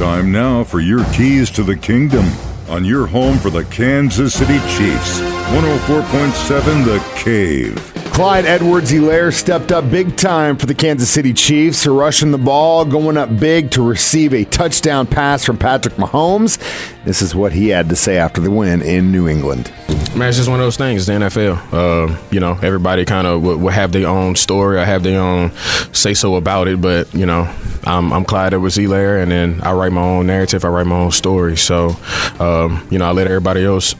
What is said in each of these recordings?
Time now for your keys to the kingdom on your home for the Kansas City Chiefs. 104.7 The Cave. Clyde Edwards Helaire stepped up big time for the Kansas City Chiefs, rushing the ball, going up big to receive a touchdown pass from Patrick Mahomes. This is what he had to say after the win in New England. Man, it's just one of those things. The NFL. Uh, you know, everybody kind of will, will, have their own story. or have their own say so about it. But you know, I'm, I'm Clyde Edwards Helaire, and then I write my own narrative. I write my own story. So, um, you know, I let everybody else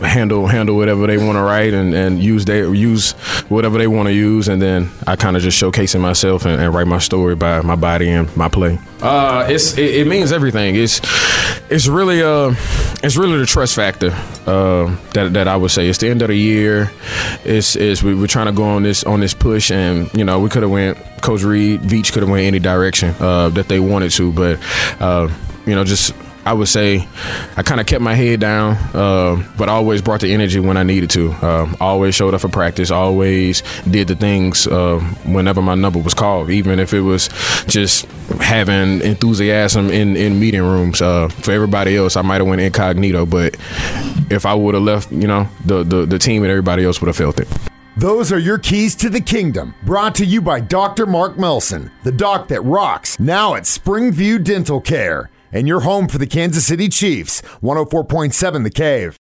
handle handle whatever they want to write and, and use they use whatever they want to use and then I kind of just showcasing myself and, and, write my story by my body and my play. Uh, it's it, it, means everything. It's it's really uh it's really the trust factor uh, that that I would say. It's the end of the year. It's is we, are trying to go on this on this push and you know we could have went Coach Reid Veach could have went any direction uh, that they wanted to, but uh, you know just I would say I kind of kept my head down, uh, but always brought the energy when I needed to. Uh, always showed up for practice. Always did the things uh, whenever my number was called, even if it was just having enthusiasm in, in meeting rooms. Uh, for everybody else, I might have went incognito, but if I would have left, you know, the, the, the team and everybody else would have felt it. Those are your keys to the kingdom, brought to you by Dr. Mark Melson, the doc that rocks, now at Springview Dental Care and your home for the Kansas City Chiefs, 104.7 The Cave.